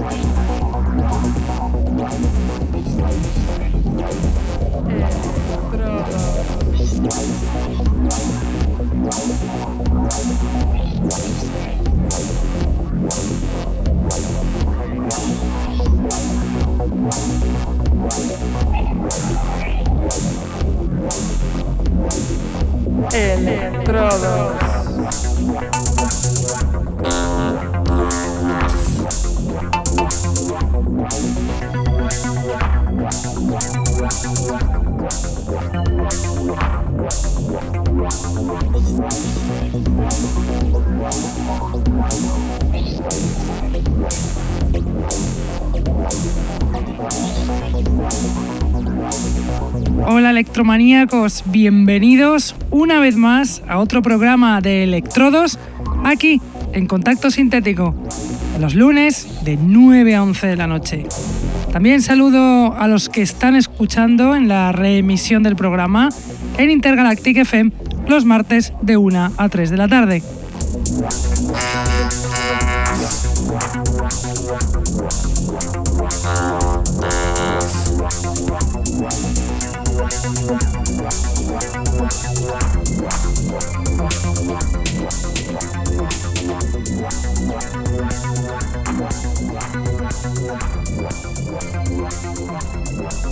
Estrada. Electrodos. Electromaníacos, bienvenidos una vez más a otro programa de Electrodos aquí en Contacto Sintético, los lunes de 9 a 11 de la noche. También saludo a los que están escuchando en la reemisión del programa en Intergalactic FM los martes de 1 a 3 de la tarde.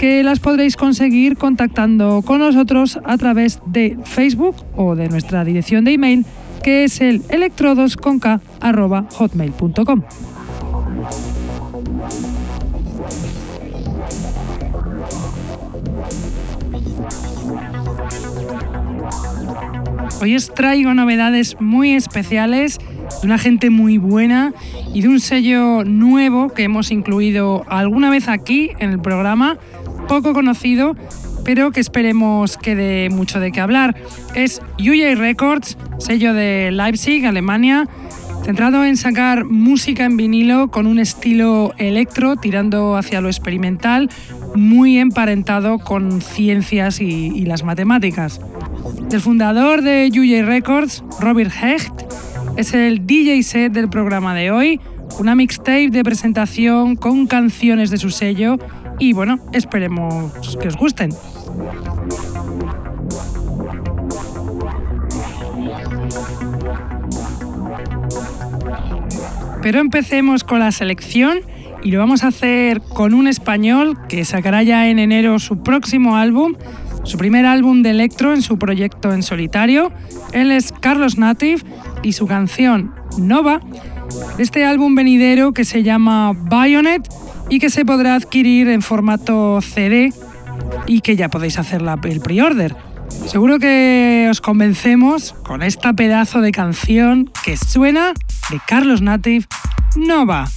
que las podréis conseguir contactando con nosotros a través de Facebook o de nuestra dirección de email que es el electrodosconk.hotmail.com. Hoy os traigo novedades muy especiales de una gente muy buena y de un sello nuevo que hemos incluido alguna vez aquí en el programa poco conocido, pero que esperemos que dé mucho de qué hablar. Es UJ Records, sello de Leipzig, Alemania, centrado en sacar música en vinilo con un estilo electro tirando hacia lo experimental, muy emparentado con ciencias y, las matemáticas. El fundador de UJ Records, Robert Hecht, es el DJ set del programa de hoy, una mixtape de presentación con canciones de su sello y bueno, esperemos que os gusten. Pero empecemos con la selección y lo vamos a hacer con un español que sacará ya en enero su próximo álbum, su primer álbum de electro en su proyecto en solitario. Él es Carlos Native y su canción Nova, de este álbum venidero que se llama Bayonet y que se podrá adquirir en formato CD y que ya podéis hacer el pre-order. Seguro que os convencemos con esta pedazo de canción que suena de Carlos Native Nova.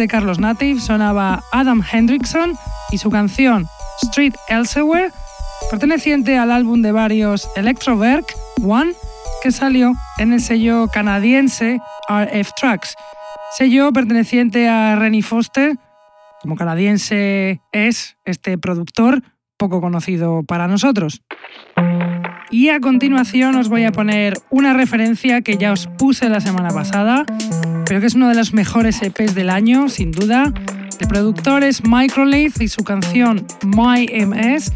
De Carlos Native sonaba Adam Hendrickson y su canción Street Elsewhere, perteneciente al álbum de varios Electroverk One, que salió en el sello canadiense RF Tracks, sello perteneciente a Rennie Foster, como canadiense es este productor poco conocido para nosotros. Y a continuación os voy a poner una referencia que ya os puse la semana pasada, pero que es uno de los mejores EPs del año, sin duda. El productor es Microlith y su canción My MS,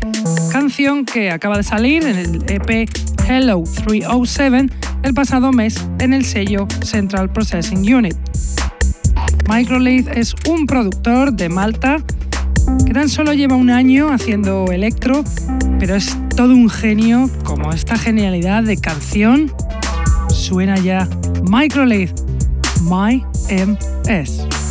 canción que acaba de salir en el EP Hello 307 el pasado mes en el sello Central Processing Unit. Microlith es un productor de Malta que tan solo lleva un año haciendo electro, pero es todo un genio como esta genialidad de canción suena ya Microlith, My MS.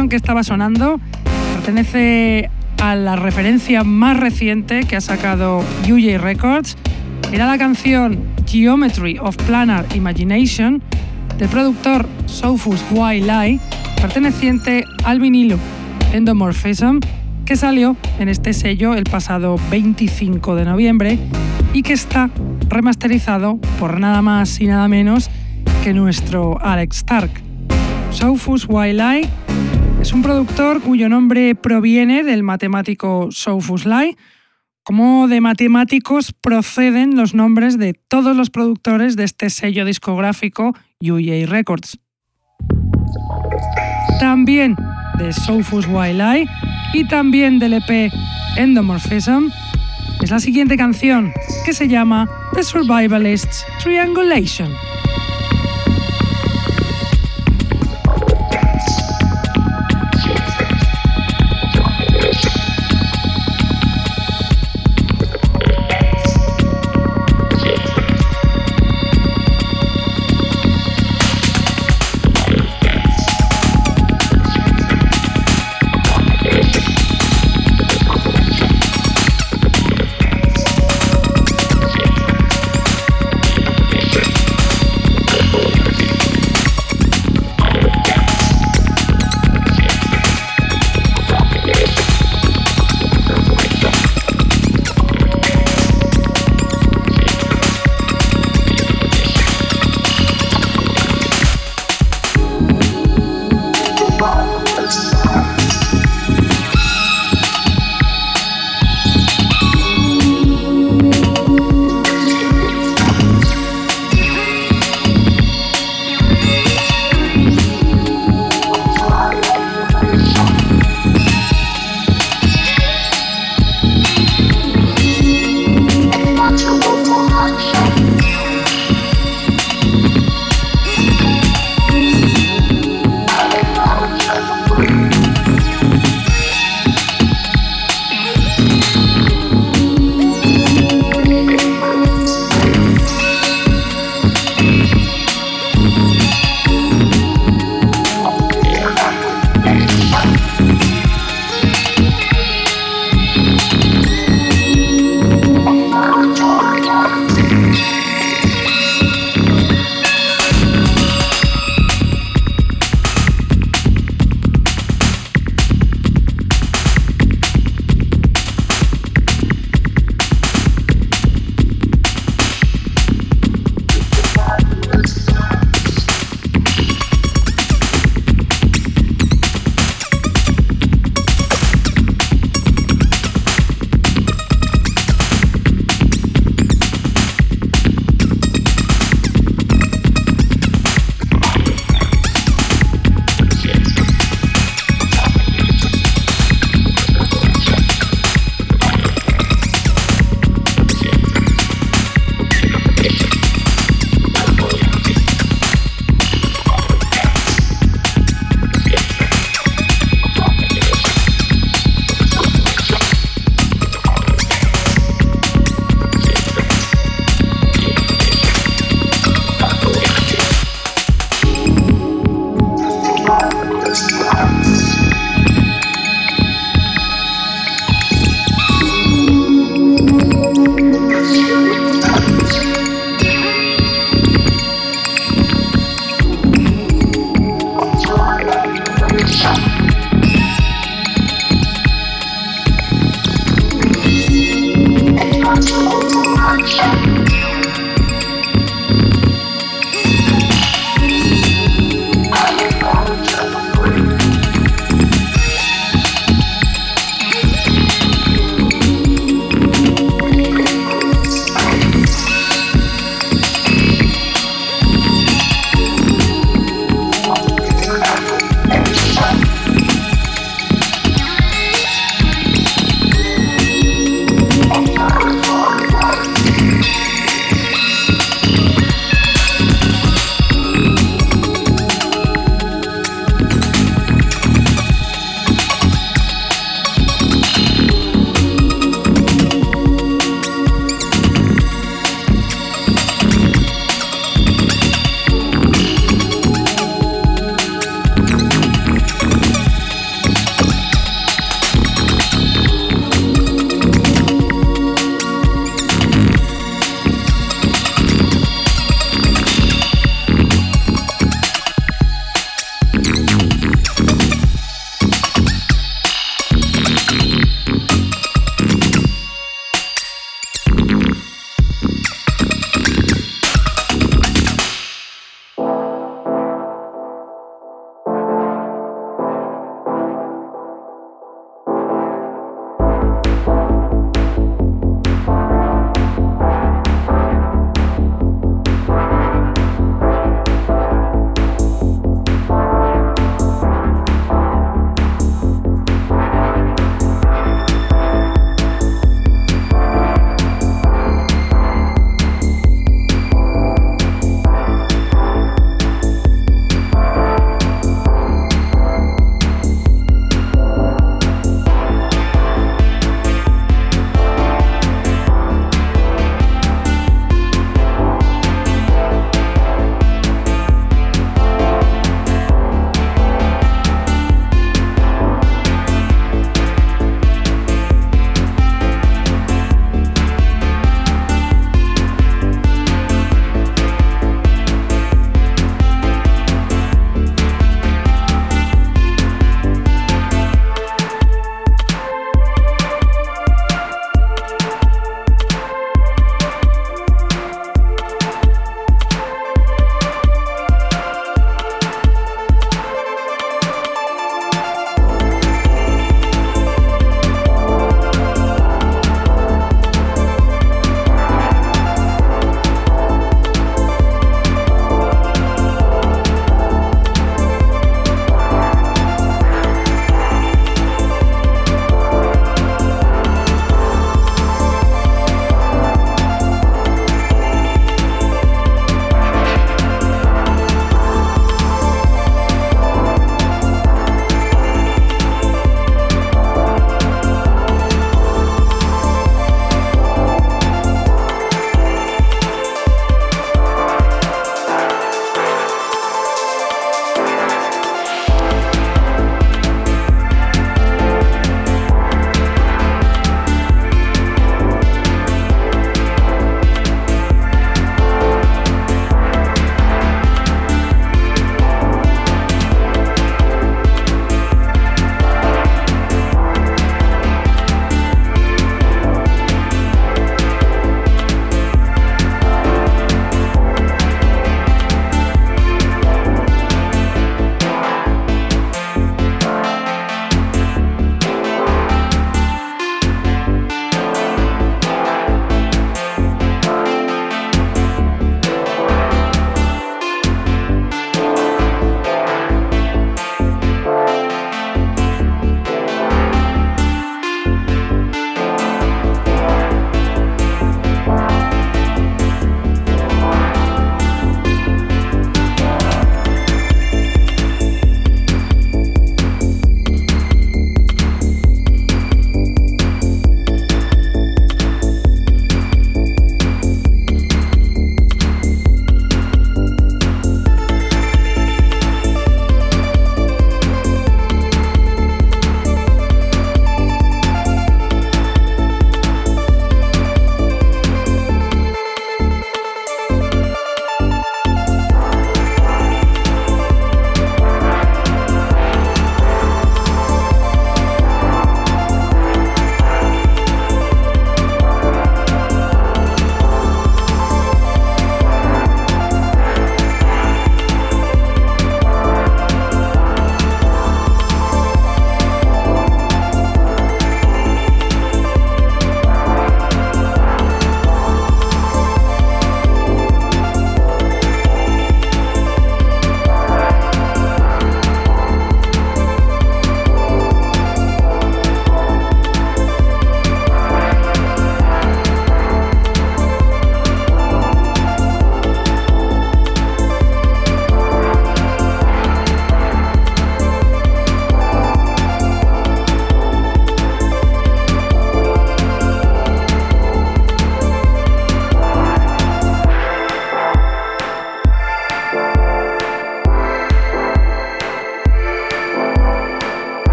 canción que estaba sonando pertenece a la referencia más reciente que ha sacado UJ Records. Era la canción Geometry of Planar Imagination del productor Y Lie, perteneciente al vinilo Endomorphism, que salió en este sello el pasado 25 de noviembre y que está remasterizado por nada más y nada menos que nuestro Alex Stark. Y Lie es un productor cuyo nombre proviene del matemático Sophus Lie, como de matemáticos proceden los nombres de todos los productores de este sello discográfico UJ Records. También de Sophus Wildlife y también del EP Endomorphism es la siguiente canción que se llama The Survivalists Triangulation.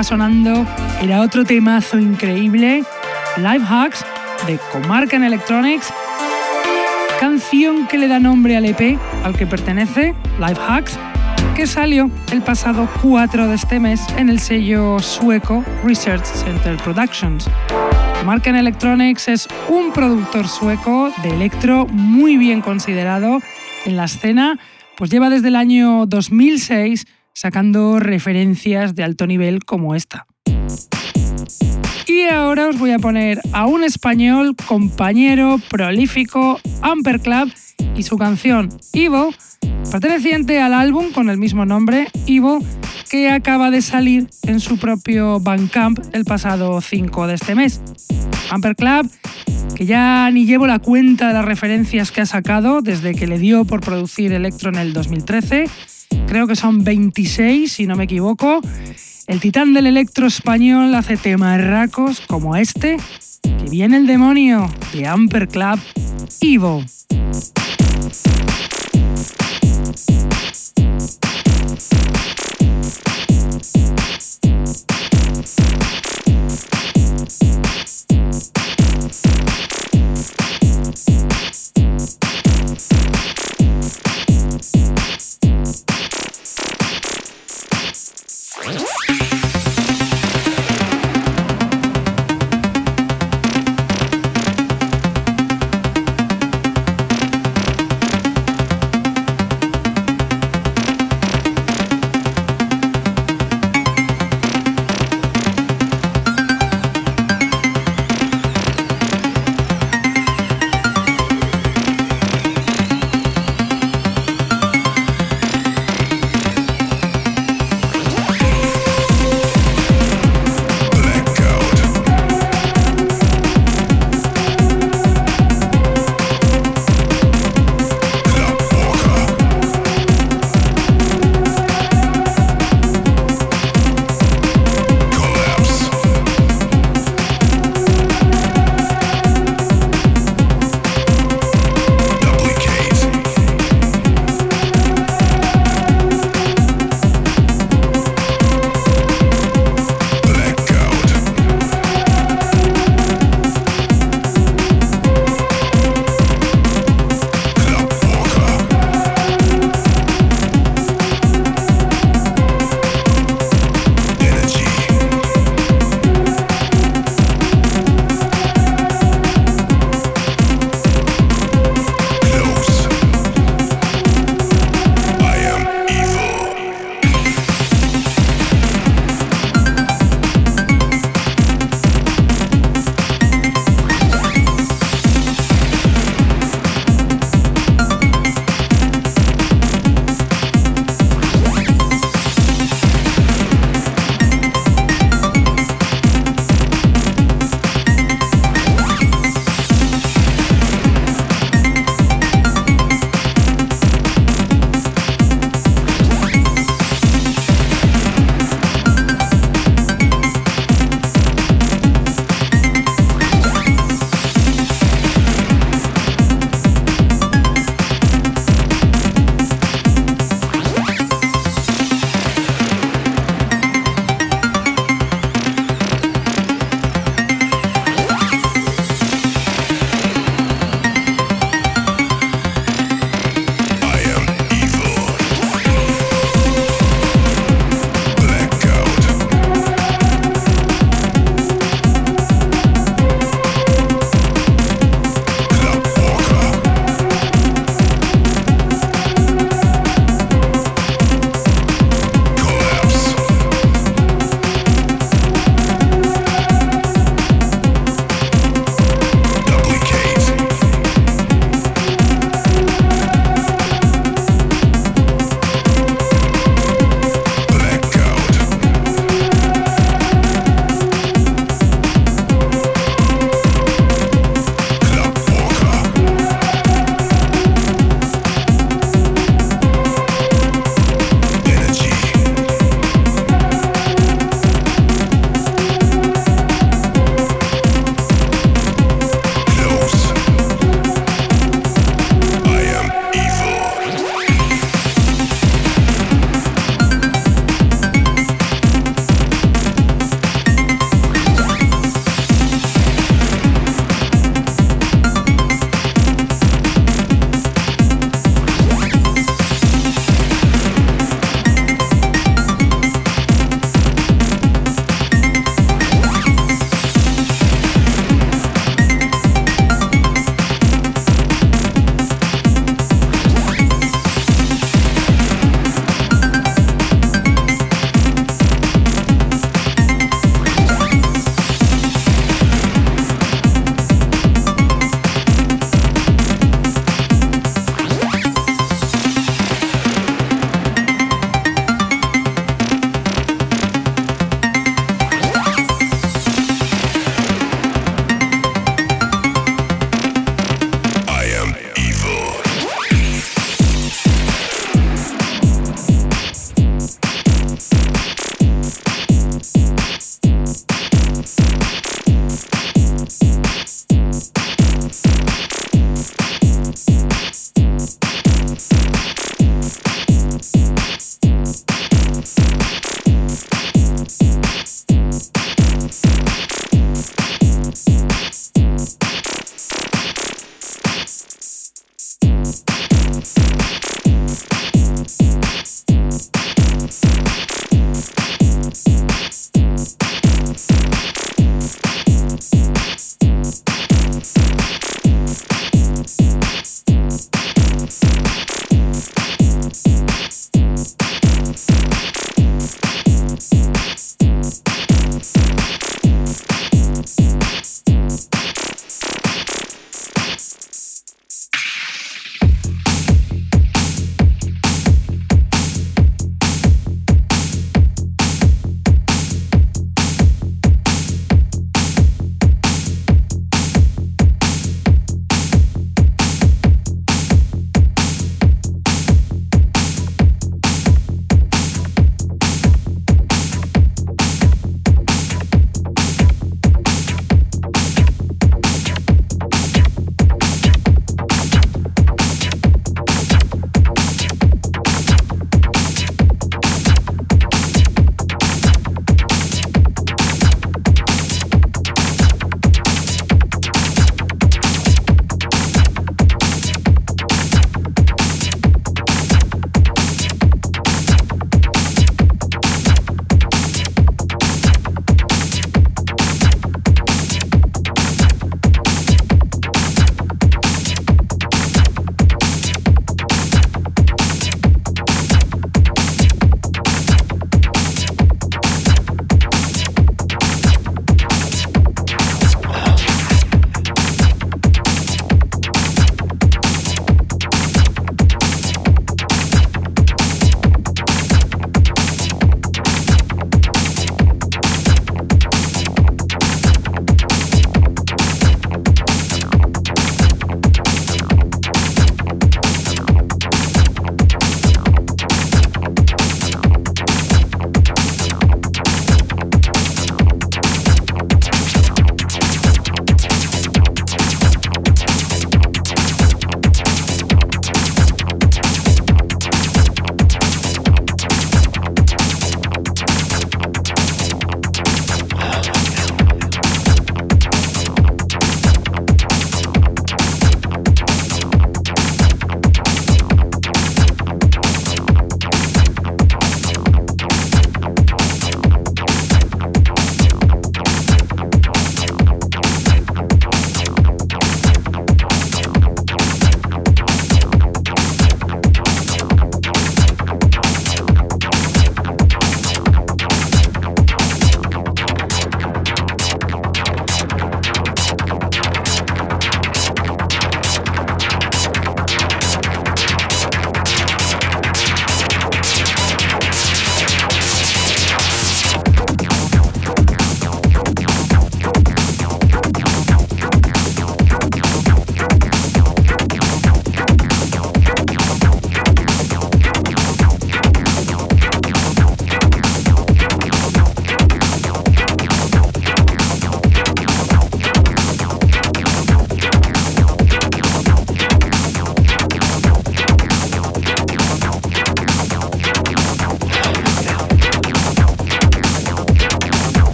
Estaba sonando era otro temazo increíble, Live Hacks de Comarcan Electronics, canción que le da nombre al EP al que pertenece, Live Hacks, que salió el pasado 4 de este mes en el sello sueco Research Center Productions. Comarcan Electronics es un productor sueco de electro muy bien considerado en la escena, pues lleva desde el año 2006 sacando referencias de alto nivel como esta. Y ahora os voy a poner a un español compañero prolífico, Amper Club, y su canción Ivo, perteneciente al álbum con el mismo nombre, Ivo, que acaba de salir en su propio Bandcamp el pasado 5 de este mes. Amper Club, que ya ni llevo la cuenta de las referencias que ha sacado desde que le dio por producir Electro en el 2013, creo que son 26 si no me equivoco. El titán del electro español hace temarracos como este, que viene el demonio de Amper Club, Ivo.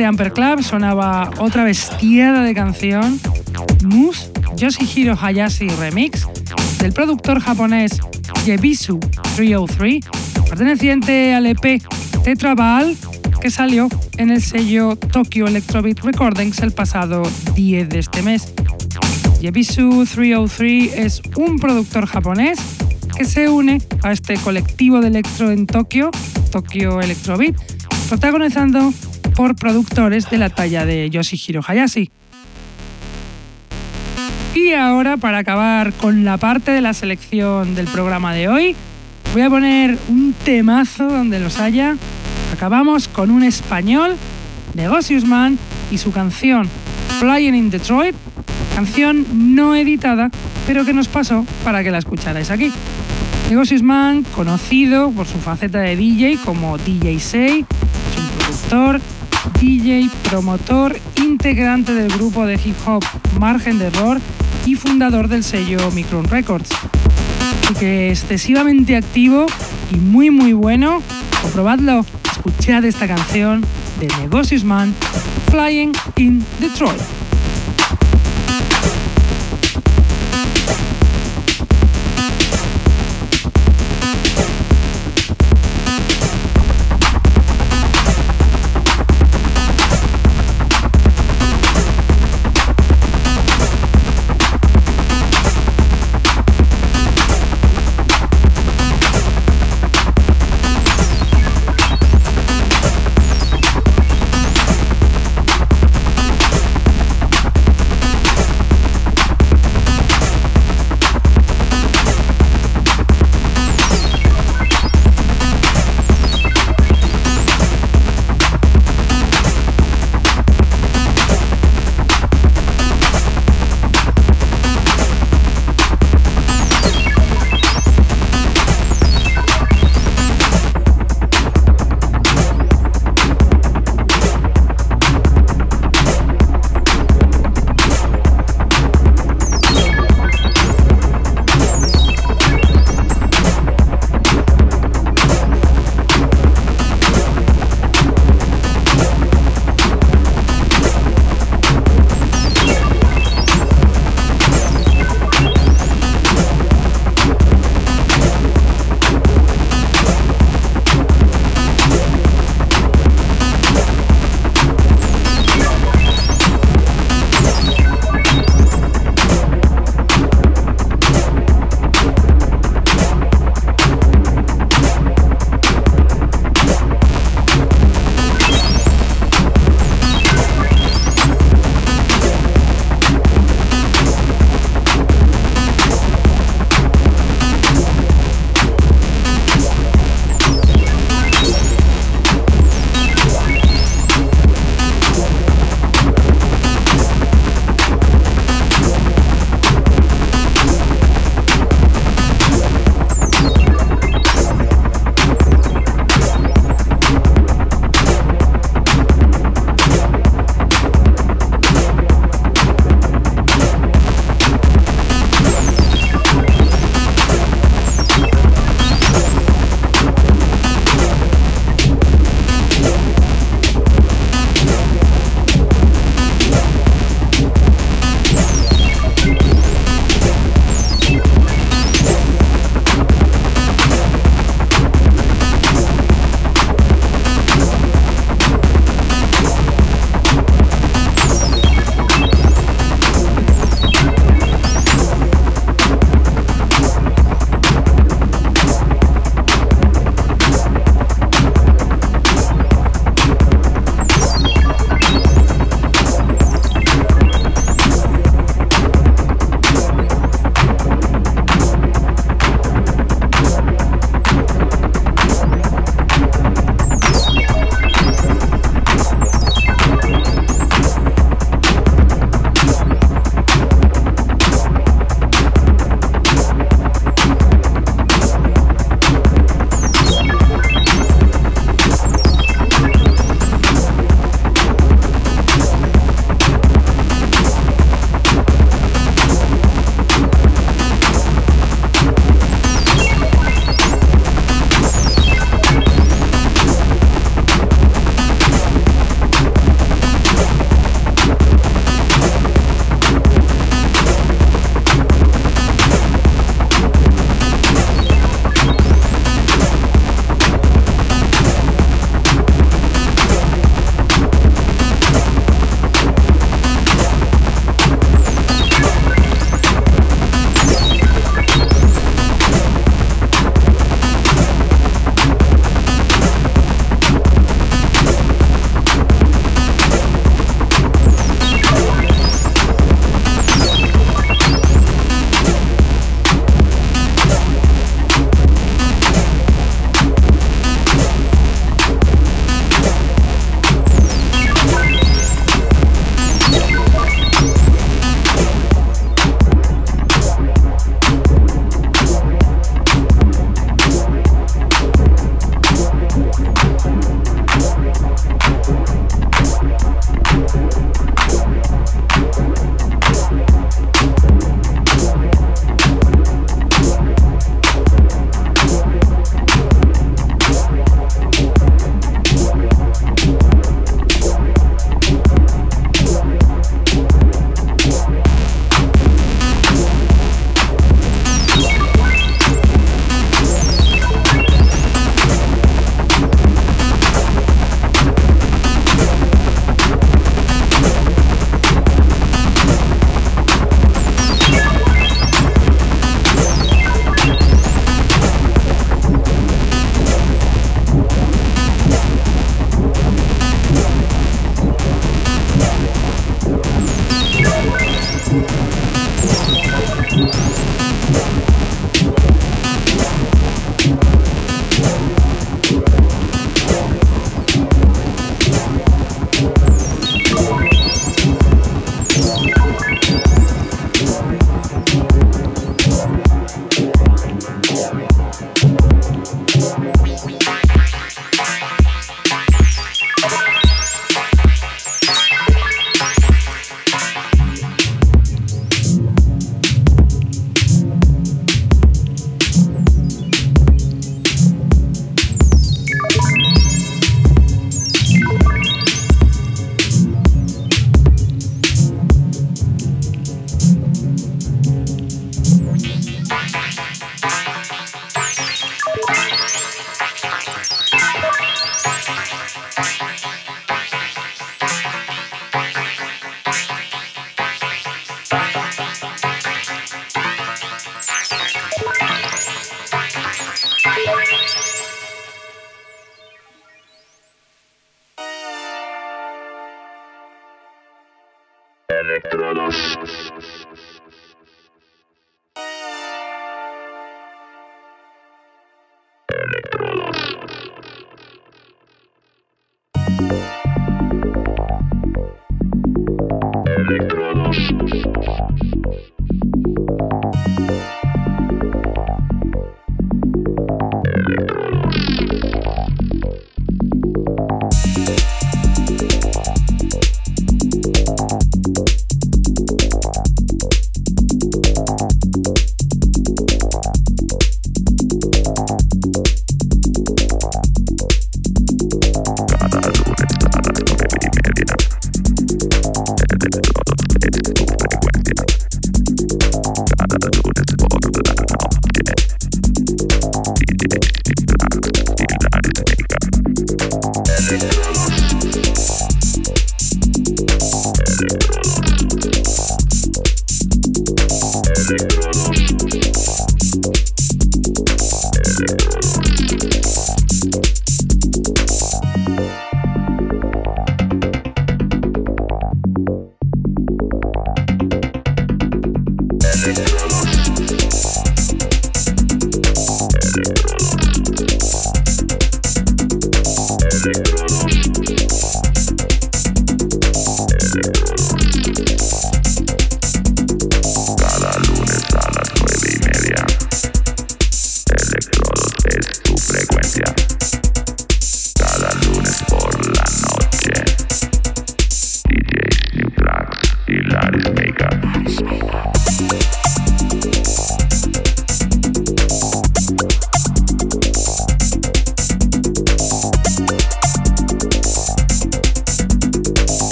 De Amper Club sonaba otra bestiada de canción, Moose Yoshihiro Hayashi Remix, del productor japonés Yebisu 303, perteneciente al EP Tetra Ball, que salió en el sello Tokyo Electrobeat Recordings el pasado 10 de este mes. Yebisu 303 es un productor japonés que se une a este colectivo de electro en Tokio, Tokyo Electrobeat, protagonizando por productores de la talla de Yoshihiro Hayashi. Y ahora, para acabar con la parte de la selección del programa de hoy, voy a poner un temazo donde los haya. Acabamos con un español, Negocius Man, y su canción Flying in Detroit, canción no editada, pero que nos pasó para que la escucharais aquí. Negocius Man, conocido por su faceta de DJ como DJ Say, es un productor, DJ, promotor, integrante del grupo de hip hop Margen de Error y fundador del sello Micron Records. Así que excesivamente activo y muy muy bueno. Comprobadlo, escuchad esta canción de Negocius Man, Flying in Detroit.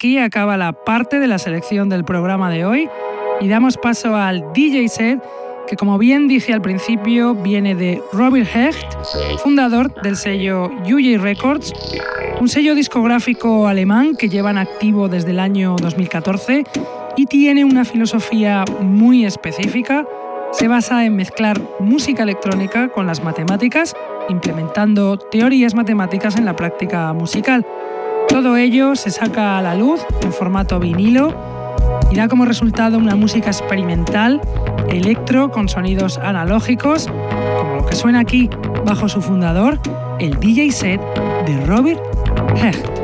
Aquí acaba la parte de la selección del programa de hoy y damos paso al DJ set que como bien dije al principio viene de Robert Hecht, fundador del sello UJ Records, un sello discográfico alemán que llevan activo desde el año 2014 y tiene una filosofía muy específica. Se basa en mezclar música electrónica con las matemáticas, implementando teorías matemáticas en la práctica musical. Todo ello se saca a la luz en formato vinilo y da como resultado una música experimental, electro con sonidos analógicos, como lo que suena aquí bajo su fundador, el DJ set de Robert Hecht.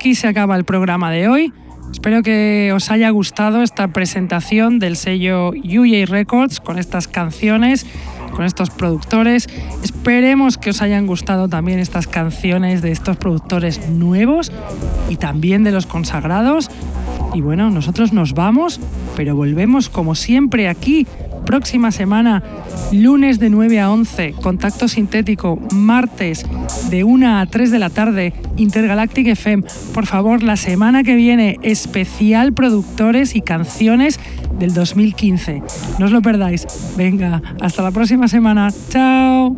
Aquí se acaba el programa de hoy. Espero que os haya gustado esta presentación del sello UJ Records con estas canciones, con estos productores. Esperemos que os hayan gustado también estas canciones de estos productores nuevos y también de los consagrados. Y bueno, nosotros nos vamos, pero volvemos como siempre aquí próxima semana, lunes de 9 a 11, Contacto Sintético, martes de 1 a 3 de la tarde, Intergalactic FM. Por favor, la semana que viene, especial productores y canciones del 2015. No os lo perdáis. Venga, hasta la próxima semana. Chao.